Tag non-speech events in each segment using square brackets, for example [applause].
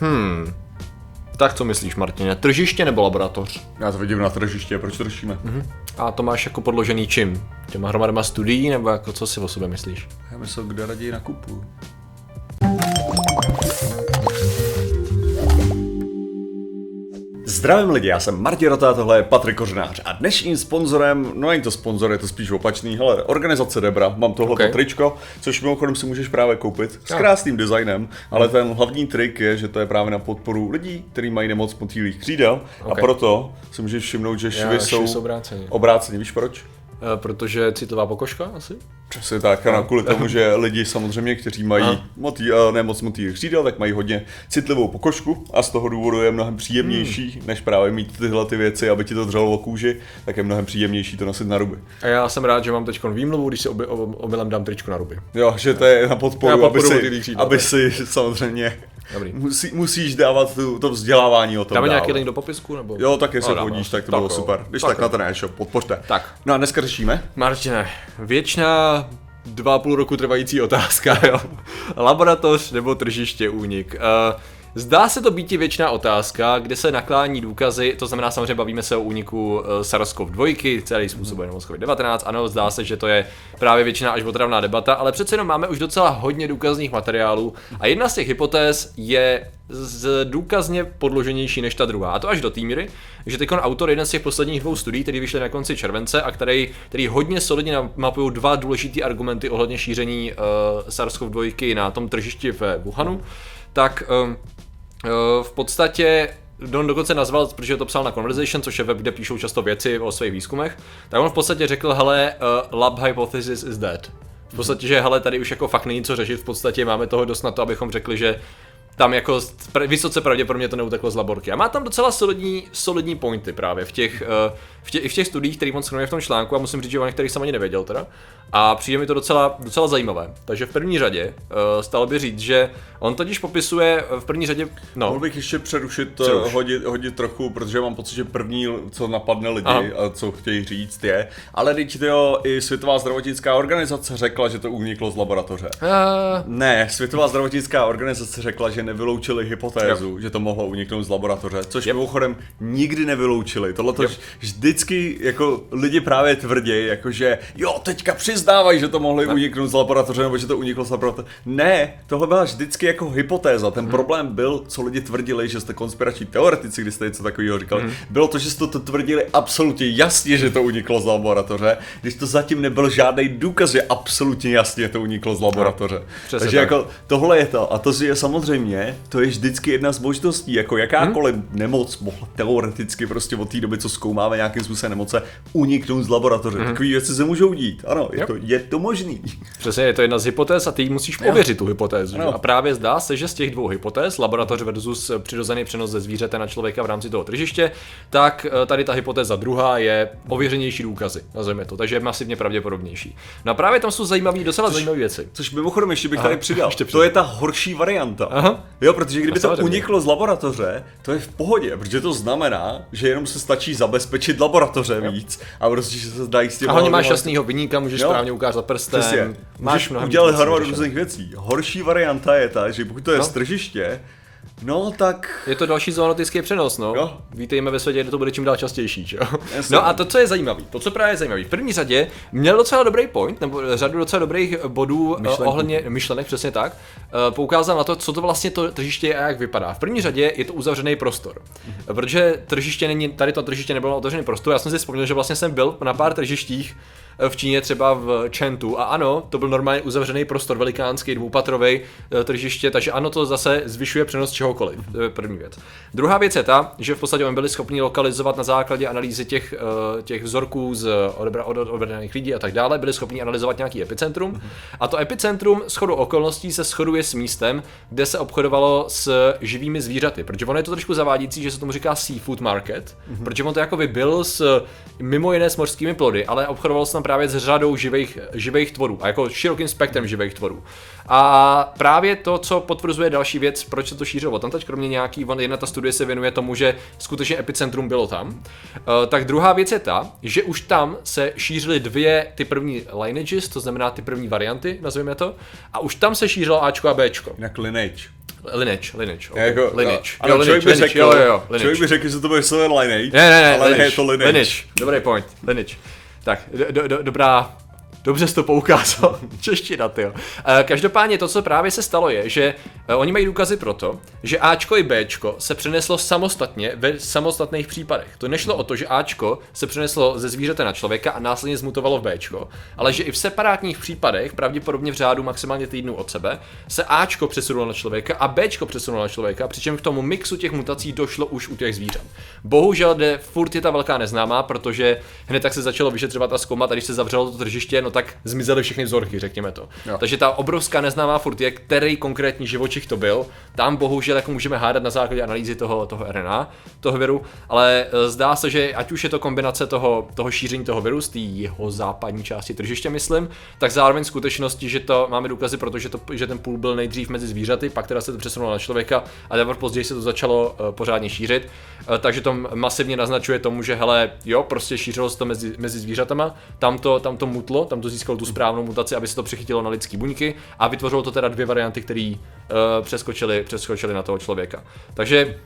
Hmm. Tak co myslíš, Martine? Tržiště nebo laboratoř? Já to vidím na tržiště, proč to řešíme? A to máš jako podložený čím? Těma hromadama studií, nebo jako co si o sobě myslíš? Já myslel, kde raději nakupuju. Zdravím lidi, já jsem Martin Rota, tohle je Patrik Kořenář a dnešním sponzorem, no není to sponzor, je to spíš opačný, hele, organizace Debra, mám tohle Okay. tričko, což mimochodem si můžeš právě koupit s krásným designem, ale ten hlavní trik je, že to je právě na podporu lidí, kteří mají nemoc motýlých křídel a Okay. proto si můžeš všimnout, že švy švy jsou jsou obráceně. obráceně, víš proč? E, protože citová pokožka asi? Přesně tak, ano, kvůli tomu, že lidi samozřejmě, kteří mají Aha. motý, eh, ne moc motýlých křídel, tak mají hodně citlivou pokožku a z toho důvodu je mnohem příjemnější, Hmm. než právě mít tyhle ty věci, aby ti to dřelo o kůži, tak je mnohem příjemnější to nosit na ruby. A já jsem rád, že mám teď výmluvu, když si oby, omylem dám tričko na ruby. Jo, že to je na podporu, Na aby, podporu si, motýlých křídel, aby tak. si samozřejmě Dobrý. musí, musíš dávat tu, to vzdělávání o tom Dáme nějaký link do popisku? Nebo? Jo, tak jestli No, hodíš, tak to Tak bylo jo. super. Když Tak tak, jo. na ten e-shop, podpořte. Tak. No a dneska řešíme. Martine, věčná dva a půl roku trvající otázka, [laughs] jo. Laboratoř nebo tržiště únik. Uh, Zdá se to být i věčná otázka, kde se naklání důkazy, to znamená samozřejmě bavíme se o úniku uh, SARS-CoV-2, celý způsobuje nemoc COVID-19, ano, zdá se, že to je právě většiná až otravná debata, ale přece jenom máme už docela hodně důkazních materiálů a jedna z těch hypotéz je z důkazně podloženější než ta druhá. A to až do té míry, že teď autor jeden z těch posledních dvou studií, který vyšly na konci července a který, který hodně solidně mapují dva důležité argumenty ohledně šíření uh, SARS-CoV-2 na tom tržišti v Wuhanu, tak um, v podstatě Don dokonce nazval, protože to psal na Conversation, což je web, kde píšou často věci o svých výzkumech, tak on v podstatě řekl, hele, uh, lab hypothesis is dead. V podstatě, že hele, tady už jako fakt není co řešit, v podstatě máme toho dost na to, abychom řekli, že tam jako vysoce pravděpodobně to neuteklo z laborky. A má tam docela solidní, solidní pointy právě v těch, eh, v těch, i v těch studiích, které on shrnuje v tom článku a musím říct, že o některých jsem ani nevěděl teda. A přijde mi to docela, docela zajímavé. Takže v první řadě uh, stalo by říct, že on totiž popisuje v první řadě, no, Mohl bych ještě přerušit, Přeruš. eh, hodit, hodit trochu, protože mám pocit, že první, co napadne lidi Aha. a co chtějí říct je, ale teď jo, i Světová zdravotnická organizace řekla, že to uniklo z laboratoře. uh, Ne, Světová zdravotnická organizace řekla, že nevyloučili hypotézu, jo. že to mohlo uniknout z laboratoře, což Yep. mimochodem nikdy nevyloučili. Tohle to vždycky jako lidi právě tvrdí, jakože jo, teďka přiznávají, že to mohli uniknout z laboratoře nebo že to uniklo z laboratoře. Ne, tohle byla vždycky jako hypotéza. Ten problém byl, co lidi tvrdili, že jste konspirační teoretici, když jste něco takového říkali, bylo to, že jste to tvrdili absolutně jasně, že to uniklo z laboratoře, když to zatím nebyl žádný důkaz, že absolutně jasně to uniklo z laboratoře. přesně Takže tak. jako tohle je to. A to je samozřejmě, to je vždycky jedna z možností, jako jakákoliv hmm? nemoc mohla teoreticky prostě od té doby, co zkoumáme nějakým způsobem nemoce, uniknout z laboratoře. Hmm. Takové věci se můžou dít. Ano, je, Jo. to, je to možný. Přesně, je to jedna z hypotéz a ty musíš ověřit tu hypotézu. Ano. A právě zdá se, že z těch dvou hypotéz, laboratoř versus přirozený přenos ze zvířete na člověka v rámci toho tržiště, tak eh, tady ta hypotéza druhá je ověřenější důkazy, nazveme to, takže je masivně pravděpodobnější. No a právě tam jsou zajímavé, docela zajímavé věci. Což mimochodem ještě bych Aha, tady přidal. ještě to přidal. je ta horší varianta. Aha. Jo, protože kdyby to uniklo z laboratoře, to je v pohodě, protože to znamená, že jenom se stačí zabezpečit laboratoře víc a prostě, že se dají s těma A hlavně máš jasnýho vyníka, můžeš Jo. správně ukázat prstem, Přesně. máš Můžeš mnohem udělat hromadu různých věcí. Horší varianta je ta, že pokud to je No. z tržiště, no tak Je to další zoonotický přenos, no. Jo. Vítejme ve světě, kde to bude čím dál častější, že jo? No a to, co je zajímavé, to, co právě je zajímavé, v první řadě měl docela dobrý point, nebo řadu docela dobrých bodů Myšlenků. Myšlenku. ohledně myšlenek, přesně tak, eh, poukázal na to, co to vlastně to tržiště je a jak vypadá. V první řadě je to uzavřený prostor, protože tržiště není, tady to tržiště nebylo otevřený prostor, já jsem si vzpomněl, že vlastně jsem byl na pár tržištích, eh, v Číně třeba v Čentu a ano, to byl normálně uzavřený prostor, velikánský, dvoupatrový eh, tržiště, takže ano, to zase zvyšuje přenos čehokoliv. To je první věc. Druhá věc je ta, že v podstatě oni byli schopni lokalizovat na základě analýzy těch, eh, těch vzorků z odebra- od od odebraných lidí a tak dále, byli schopni analyzovat nějaký epicentrum. A to epicentrum shodou okolností se shoduje s místem, kde se obchodovalo s živými zvířaty. Protože ono je to trošku zavádějící, že se tomu říká seafood market, protože on to jako by byl s mimo jiné s mořskými plody, ale obchodovalo se tam právě s řadou živých, živých tvorů a jako širokým spektrem živých tvorů. A právě to, co potvrzuje další věc, proč se to šířilo tam teď, kromě nějaký, jedna ta studie se věnuje tomu, že skutečně epicentrum bylo tam, uh, tak druhá věc je ta, že už tam se šířily dvě ty první lineages, to znamená ty první varianty, nazveme to, a už tam se šířilo Ačko a Bčko. Jinak lineage. Lineage, lineage, okay. Jako, lineage. Ano, jo, člověk, lineage, by řekl, jo, jo, jo, lineage. člověk by řekl, že to bude slovo lineage, Ne, ne, ne, ale lineage, je to lineage. lineage. Dobrý point, lineage. Tak, do, do, dobrá, Dobře jsi to poukázal, [laughs] čeština, ty. Každopádně to, co právě se stalo, je, že eh, oni mají důkazy pro to, že Ačko i Bčko se přeneslo samostatně ve samostatných případech. To nešlo o to, že Ačko se přeneslo ze zvířete na člověka a následně zmutovalo v Bčko, ale že i v separátních případech, pravděpodobně v řádu maximálně týdnů od sebe, se Ačko přesunulo na člověka a Bčko přesunulo na člověka, přičemž k tomu mixu těch mutací došlo už u těch zvířat. Bohužel jde furt je ta velká neznámá, protože hned tak se začalo vyšetřovat a zkoumat a když se zavřelo to tržiště, no tak zmizely všechny vzorky, řekněme to. Jo. Takže ta obrovská neznámá furt je, který konkrétní živočich to byl. Tam bohužel jako můžeme hádat na základě analýzy toho, toho RNA, toho viru, ale e, zdá se, že ať už je to kombinace toho, toho šíření toho viru z té jeho západní části tržiště, myslím, tak zároveň skutečnosti, že to máme důkazy, protože to, že ten půl byl nejdřív mezi zvířaty, pak teda se to přesunulo na člověka a teprve později se to začalo uh, pořádně šířit. Uh, takže to masivně naznačuje tomu, že hele, jo, prostě šířilo se to mezi, mezi zvířatama, tam to, tam to mutlo, tam to získalo tu správnou mutaci, aby se to přichytilo na lidské buňky a vytvořilo to teda dvě varianty, které uh, přeskočily, přeskočily na toho člověka. Takže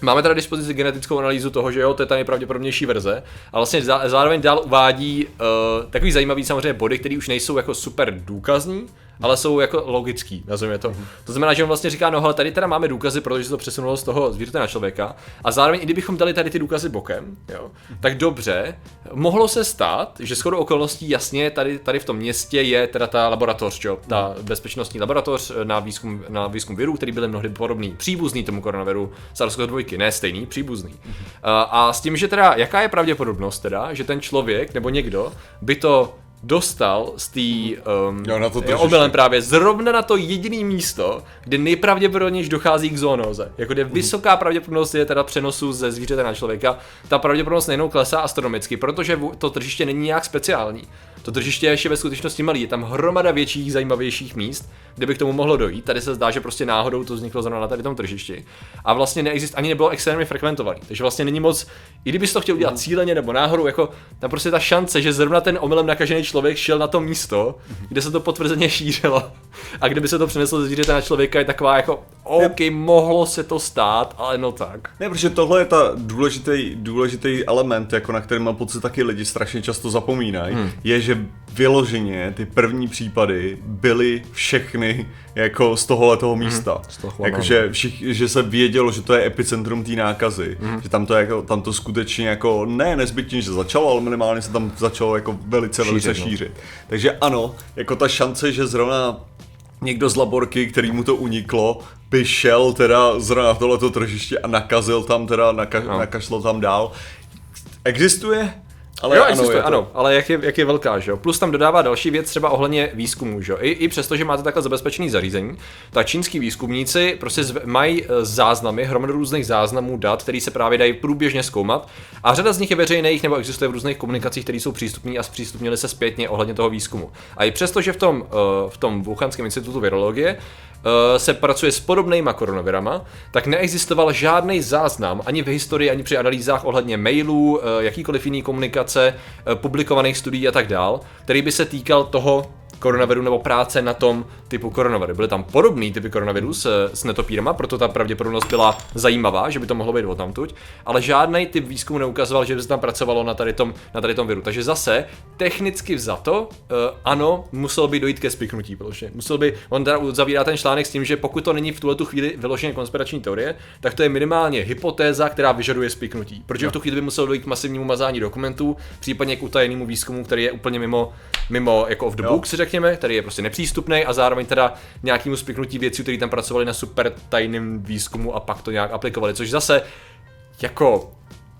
Máme teda dispozici genetickou analýzu toho, že jo, to je ta nejpravděpodobnější verze, a vlastně zároveň dál uvádí uh, takový zajímavý samozřejmě body, které už nejsou jako super důkazní, ale jsou jako logický, nazveme to. To znamená, že on vlastně říká, no hele, tady teda máme důkazy, protože se to přesunulo z toho zvířete na člověka. A zároveň, i kdybychom dali tady ty důkazy bokem, jo, tak dobře, mohlo se stát, že shodou okolností jasně tady, tady v tom městě je teda ta laboratoř, jo, ta bezpečnostní laboratoř na výzkum, na výzkum virů, který byly mnohdy podobný, příbuzný tomu koronaviru SARS-CoV-2, ne stejný, příbuzný. A, a s tím, že teda, jaká je pravděpodobnost teda, že ten člověk nebo někdo by to dostal z té um, jo, na to omylem právě zrovna na to jediné místo, kde nejpravděpodobněji dochází k zoonóze. Jako kde mm. vysoká pravděpodobnost je teda přenosu ze zvířete na člověka, ta pravděpodobnost nejenom klesá astronomicky, protože to tržiště není nějak speciální. To tržiště je ještě ve skutečnosti malý, je tam hromada větších, zajímavějších míst, kde by k tomu mohlo dojít. Tady se zdá, že prostě náhodou to vzniklo zrovna na tady tom tržišti. A vlastně neexist, ani nebylo extrémně frekventovaný. Takže vlastně není moc, i kdybys to chtěl udělat cíleně nebo náhodou, jako tam prostě ta šance, že zrovna ten omylem nakažený člověk šel na to místo, kde se to potvrzeně šířilo a kdyby se to přineslo ze zvířete na člověka, je taková jako, OK, ne, mohlo se to stát, ale no tak. Ne, protože tohle je ta důležitý, důležitý element, jako na který mám pocit taky lidi strašně často zapomínají, hmm. je, že vyloženě ty první případy byly všechny jako z tohohle toho mhm. místa. Hmm, Jakože že se vědělo, že to je epicentrum té nákazy. Hmm. Že tam to, jako, tam to skutečně jako ne nezbytně, že začalo, ale minimálně se tam začalo jako velice, šířit, velice no. šířit. Takže ano, jako ta šance, že zrovna někdo z laborky, který mu to uniklo, by šel teda zrovna na tohleto tržiště a nakazil tam teda, naka- no. nakašlo tam dál. Existuje? Ale jo, ano, existuje, to... ano, ale jak je, jak je velká, že jo. Plus tam dodává další věc třeba ohledně výzkumu, že jo. I, I přesto, že máte takhle zabezpečený zařízení, tak čínský výzkumníci prostě zv, mají e, záznamy, hromadu různých záznamů dat, které se právě dají průběžně zkoumat. A řada z nich je veřejných nebo existuje v různých komunikacích, které jsou přístupné a zpřístupnili se zpětně ohledně toho výzkumu. A i přesto, že v tom, e, v tom Wuhanském institutu virologie se pracuje s podobnýma koronavirama, tak neexistoval žádný záznam ani v historii, ani při analýzách ohledně mailů, eh, jakýkoliv jiný komunikace, eh, publikovaných studií a tak dál, který by se týkal toho, koronaviru nebo práce na tom typu koronaviru. Byly tam podobný typy koronavirů s, s netopírama, proto ta pravděpodobnost byla zajímavá, že by to mohlo být o tamtuť, ale žádný typ výzkumu neukazoval, že by se tam pracovalo na tady tom, na tady tom viru. Takže zase, technicky vzato, uh, ano, muselo by dojít ke spiknutí, protože musel by, on teda zavírá ten článek s tím, že pokud to není v tuhle tu chvíli vyloženě konspirační teorie, tak to je minimálně hypotéza, která vyžaduje spiknutí. Protože no. v tu chvíli by muselo dojít k masivnímu mazání dokumentů, případně k utajenému výzkumu, který je úplně mimo, mimo jako off the books, řekněme, který je prostě nepřístupný a zároveň teda nějakým spiknutí věcí, kteří tam pracovali na super tajným výzkumu a pak to nějak aplikovali, což zase jako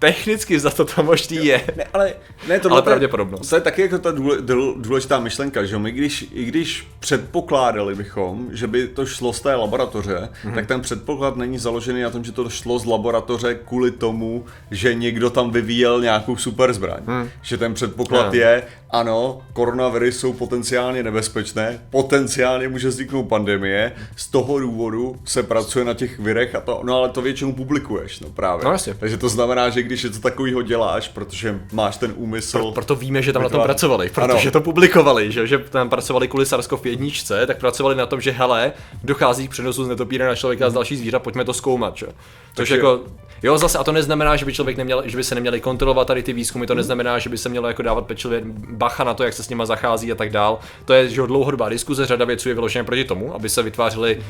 technicky za to to možný je. Ne, ale ne, to Ale pravděpodobnost. To je taky jako ta důle, důl- důležitá myšlenka, že my když, i když předpokládali bychom, že by to šlo z té laboratoře, mm-hmm. tak ten předpoklad není založený na tom, že to šlo z laboratoře kvůli tomu, že někdo tam vyvíjel nějakou super zbraň. Mm. Že ten předpoklad No. je, ano, koronaviry jsou potenciálně nebezpečné, potenciálně může vzniknout pandemie, z toho důvodu se pracuje na těch virech a to, no ale to většinou publikuješ, no právě. No jasně. Takže to znamená, že když něco takového děláš, protože máš ten úmysl... Proto víme, že tam na tom Vytvář- pracovali, protože Ano. to publikovali, že, že tam pracovali kvůli SARS-CoV-1, tak pracovali na tom, že hele, dochází k přenosu z netopíra na člověka a z další zvířat, pojďme to zkoumat, že? Což Takže- jako, jo, zase, a to neznamená, že by člověk neměl, že by se neměli kontrolovat tady ty výzkumy, Mhm. to neznamená, že by se mělo jako dávat pečlivě bacha na to, jak se s nima zachází a tak dál. To je že dlouhodobá diskuze, řada věců je vyloženě proti tomu, aby se vytvářely Mhm.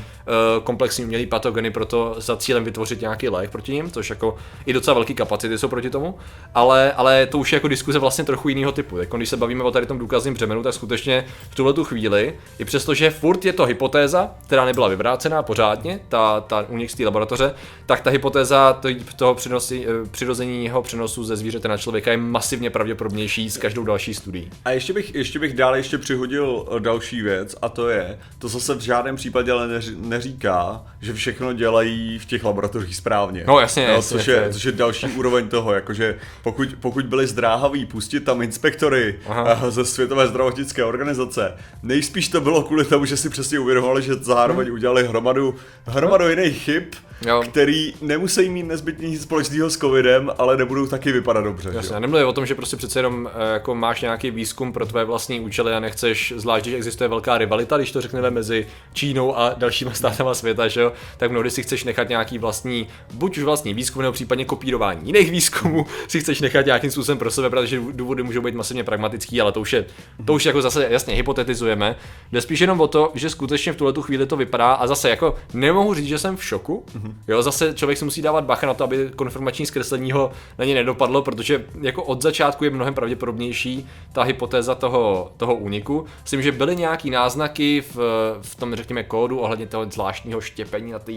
uh, komplexní umělé patogeny pro to za cílem vytvořit nějaký lék proti nim, což jako i docela velký kapacity jsou proti tomu, ale, ale to už je jako diskuze vlastně trochu jiného typu. Jako když se bavíme o tady tom důkazním břemenu, tak skutečně v tuhle tu chvíli, i přesto, že furt je to hypotéza, která nebyla vyvrácená pořádně, ta, ta únik z té laboratoře, tak ta hypotéza to- toho přenosi, eh, přirozeného přenosu ze zvířete na člověka je masivně pravděpodobnější s každou další studií. A ještě bych, ještě bych dále ještě přihodil eh, další věc a to je, to zase v žádném případě ale neři- neříká, že všechno dělají v těch laboratořích správně. No, jasně, no, jasně, což, je, je- což je další úroveň toho, jakože pokud, pokud byli zdráhaví pustit tam inspektory Aha. eh, ze Světové zdravotnické organizace, nejspíš to bylo kvůli tomu, že si přesně uvědomovali, že zároveň udělali hromadu, hromadu jiných chyb, Jo. který nemusí mít nezbytně nic společného s covidem, ale nebudou taky vypadat dobře. Jasně, jo? nemluvím o tom, že prostě přece jenom eh, jako máš nějaký výzkum pro tvé vlastní účely a nechceš, zvlášť když existuje velká rivalita, když to řekneme mezi Čínou a dalšíma státama světa, že jo, tak mnohdy si chceš nechat nějaký vlastní, buď už vlastní výzkum, nebo případně kopírování jiných výzkumů, si chceš nechat nějakým způsobem pro sebe, protože důvody můžou být masivně pragmatický, ale to už je, to už jako zase jasně hypotetizujeme. Jde spíš jenom o to, že skutečně v tuhle tu chvíli to vypadá a zase jako nemohu říct, že jsem v šoku. Jo, zase člověk si musí dávat bacha na to, aby konfirmační zkreslení ho na ně nedopadlo, protože jako od začátku je mnohem pravděpodobnější ta hypotéza toho, toho úniku. Myslím, že byly nějaký náznaky v, v tom, řekněme, kódu ohledně toho zvláštního štěpení na té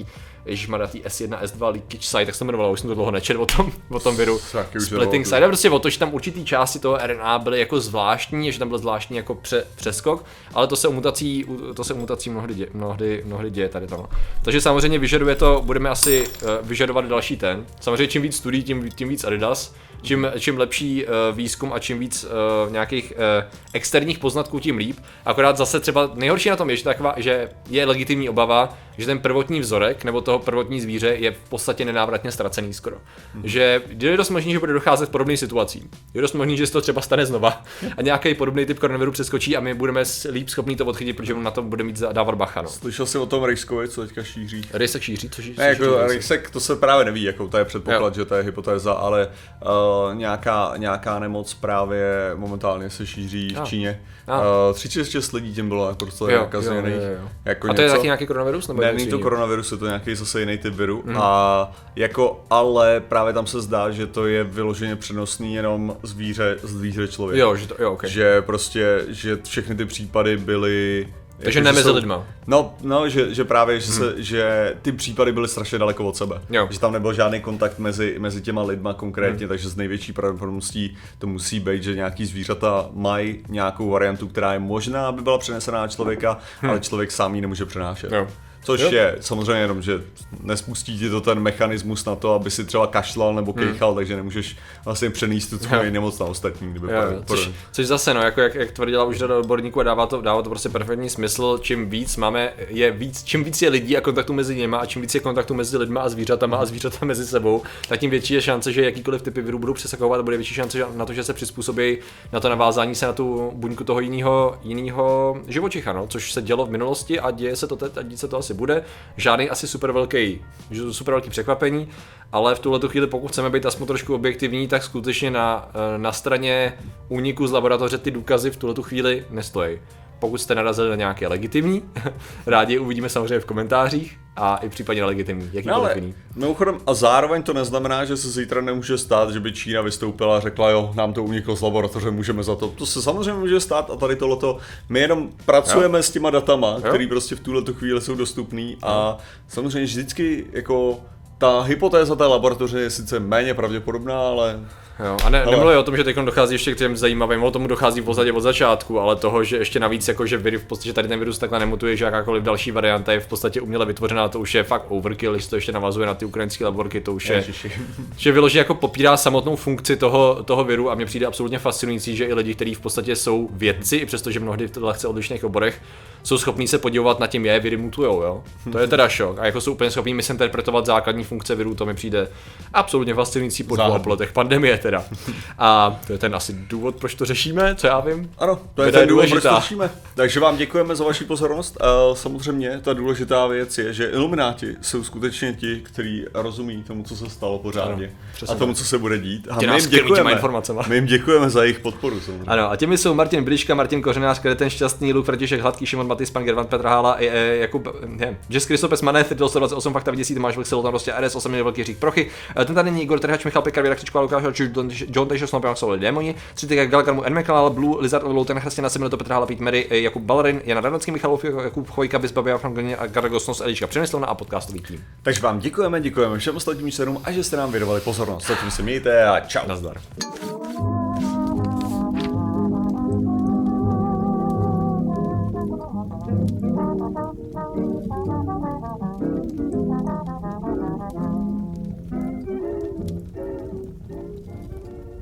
Ježišmarja, tý S1, S2 leakage site, tak se to jmenovalo, už jsem to dlouho nečet o tom, o tom viru. Taky už Splitting site, a prostě o to, že tam určitý části toho RNA byly jako zvláštní, že tam byl zvláštní jako pře, přeskok, ale to se u mutací, to se u mutací mnohdy, dě, mnohdy, mnohdy děje tady to. Takže samozřejmě vyžaduje to, budeme asi uh, vyžadovat další Samozřejmě čím víc studií, tím, tím víc Adidas. Čím, čím lepší uh, výzkum a čím víc uh, nějakých uh, externích poznatků, tím líp. Akorát zase třeba nejhorší na tom je, že, taková, že je legitimní obava, že ten prvotní vzorek nebo toho prvotní zvíře je v podstatě nenávratně ztracený skoro. Že je dost možný, že bude docházet k podobným situacím. Je dost možný, že se to třeba stane znova a nějaký podobný typ koronaviru přeskočí a my budeme s- líp schopni to odchytit, protože na to bude mít za- dávat bacha. No. Slyšel jsi o tom Rejskovi, co teďka šíří? Rysek šíří, což Ne, jako Rejsek, to se právě neví, jako to je předpoklad, Jo. že to je hypotéza, ale uh, nějaká, nějaká nemoc právě momentálně se šíří Ah. v Číně. Ah. Uh, 36 lidí tím bylo jako docela nakažených. Jako a to je něco- taky nějaký koronavirus? Nebo Ne, není to koronavirus, je to nějaký zase jiný typ viru. Mhm. Mm. A jako, ale právě tam se zdá, že to je vyloženě přenosný jenom zvíře, zvíře člověk. Jo, že to, jo, okay. Že prostě, že všechny ty případy byly Takže jako, ne mezi jsou- lidma. No, no že, že právě, že, se, že ty případy byly strašně daleko od sebe. Jo. Že tam nebyl žádný kontakt mezi, mezi těma lidma konkrétně, takže z největší pravděpodobností to musí být, že nějaký zvířata mají nějakou variantu, která je možná, aby byla přenesená na člověka, ale člověk sám ji nemůže přenášet. Jo. Což Jo. je samozřejmě jenom, že nespustí ti to ten mechanismus na to, aby si třeba kašlal nebo kejchal, takže nemůžeš vlastně přenést tu tvoji nemoc na ostatní. Kdyby Jo, pro- což, pro- což, zase, no, jako jak, jak tvrdila už řada odborníků a dává to, dává to prostě perfektní smysl, čím víc máme, je víc, čím víc je lidí a kontaktu mezi nimi a čím víc je kontaktu mezi lidmi a zvířatama a zvířata mezi sebou, tak tím větší je šance, že jakýkoliv typy virů budou přesakovat a bude větší šance že- na to, že se přizpůsobí na to navázání se na tu buňku toho jiného jiného živočicha, no, což se dělo v minulosti a děje se to teď a se to asi bude. Žádný asi super velký, super velký překvapení, ale v tuhle chvíli, pokud chceme být aspoň trošku objektivní, tak skutečně na, eh, na straně úniku z laboratoře ty důkazy v tuhle chvíli nestojí. Pokud jste narazili na nějaké legitimní, [laughs] rádi je uvidíme samozřejmě v komentářích a i případně legitimní, No jakýkoliv ale jiný. mimochodem, a zároveň to neznamená, že se zítra nemůže stát, že by Čína vystoupila a řekla, jo, nám to uniklo z laboratoře, můžeme za to. To se samozřejmě může stát a tady tohleto. My jenom pracujeme jo. s těma datama, které prostě v tuhle chvíli jsou dostupný a samozřejmě vždycky jako ta hypotéza té laboratoře je sice méně pravděpodobná, ale Jo, a ne, nemluvím o tom, že teď dochází ještě k těm zajímavým, o tomu dochází v podstatě od začátku, ale toho, že ještě navíc, jako že v podstatě tady ten virus takhle nemutuje, že jakákoliv další varianta je v podstatě uměle vytvořená, to už je fakt overkill, když to ještě navazuje na ty ukrajinské laborky, to už je, Ježiši. že vyloží jako popírá samotnou funkci toho, toho viru a mně přijde absolutně fascinující, že i lidi, kteří v podstatě jsou vědci, i přestože mnohdy v lehce odlišných oborech, jsou schopní se podívat na tím, je, viry mutujou, jo. To je teda šok. A jako jsou úplně schopní misinterpretovat základní funkce virů, to mi přijde absolutně fascinující po dvou pandemie teda. A to je ten asi důvod, proč to řešíme, co já vím. Ano, to je Věda je ten důvod, proč důležitá. to řešíme. Takže vám děkujeme za vaši pozornost. A samozřejmě ta důležitá věc je, že ilumináti jsou skutečně ti, kteří rozumí tomu, co se stalo pořádně Ano, a tomu, co se bude dít. A my jim děkujeme. My jim děkujeme za jejich podporu. Samozřejmě. Ano, a těmi jsou Martin Briška, Martin Kořenář, Kreten Šťastný, Luk František Hladký, Šimon Matis, Pan Gervant, Petr Hála, e, e, Jakub, je, Jess Kristopes Manet, Fidel 128, Fakta Vidící, Tomáš Vlk, Silotan, prostě RS, 8 Velký Řík Prochy, E, ten tady není Igor Trhač, Michal Pekar, Křičková, Lukáš Hoč, John Tejšo, Snopě, Soli Démoni, Třitek Galkarmu, N. McLeod, Blue, Lizard, Louten, Chrstěna, Seminoto, Petr Hála, Pete Mary, e, Jakub Ballerin, Jana Radnocký, Michal Jakub Chojka, Bizbabia, Frank a Garagosnos, Eliška Přemyslovna a podcastový tým. Takže vám děkujeme, děkujeme všem ostatním členům a že jste nám věnovali pozornost. Zatím se mějte a čau. Nazdar.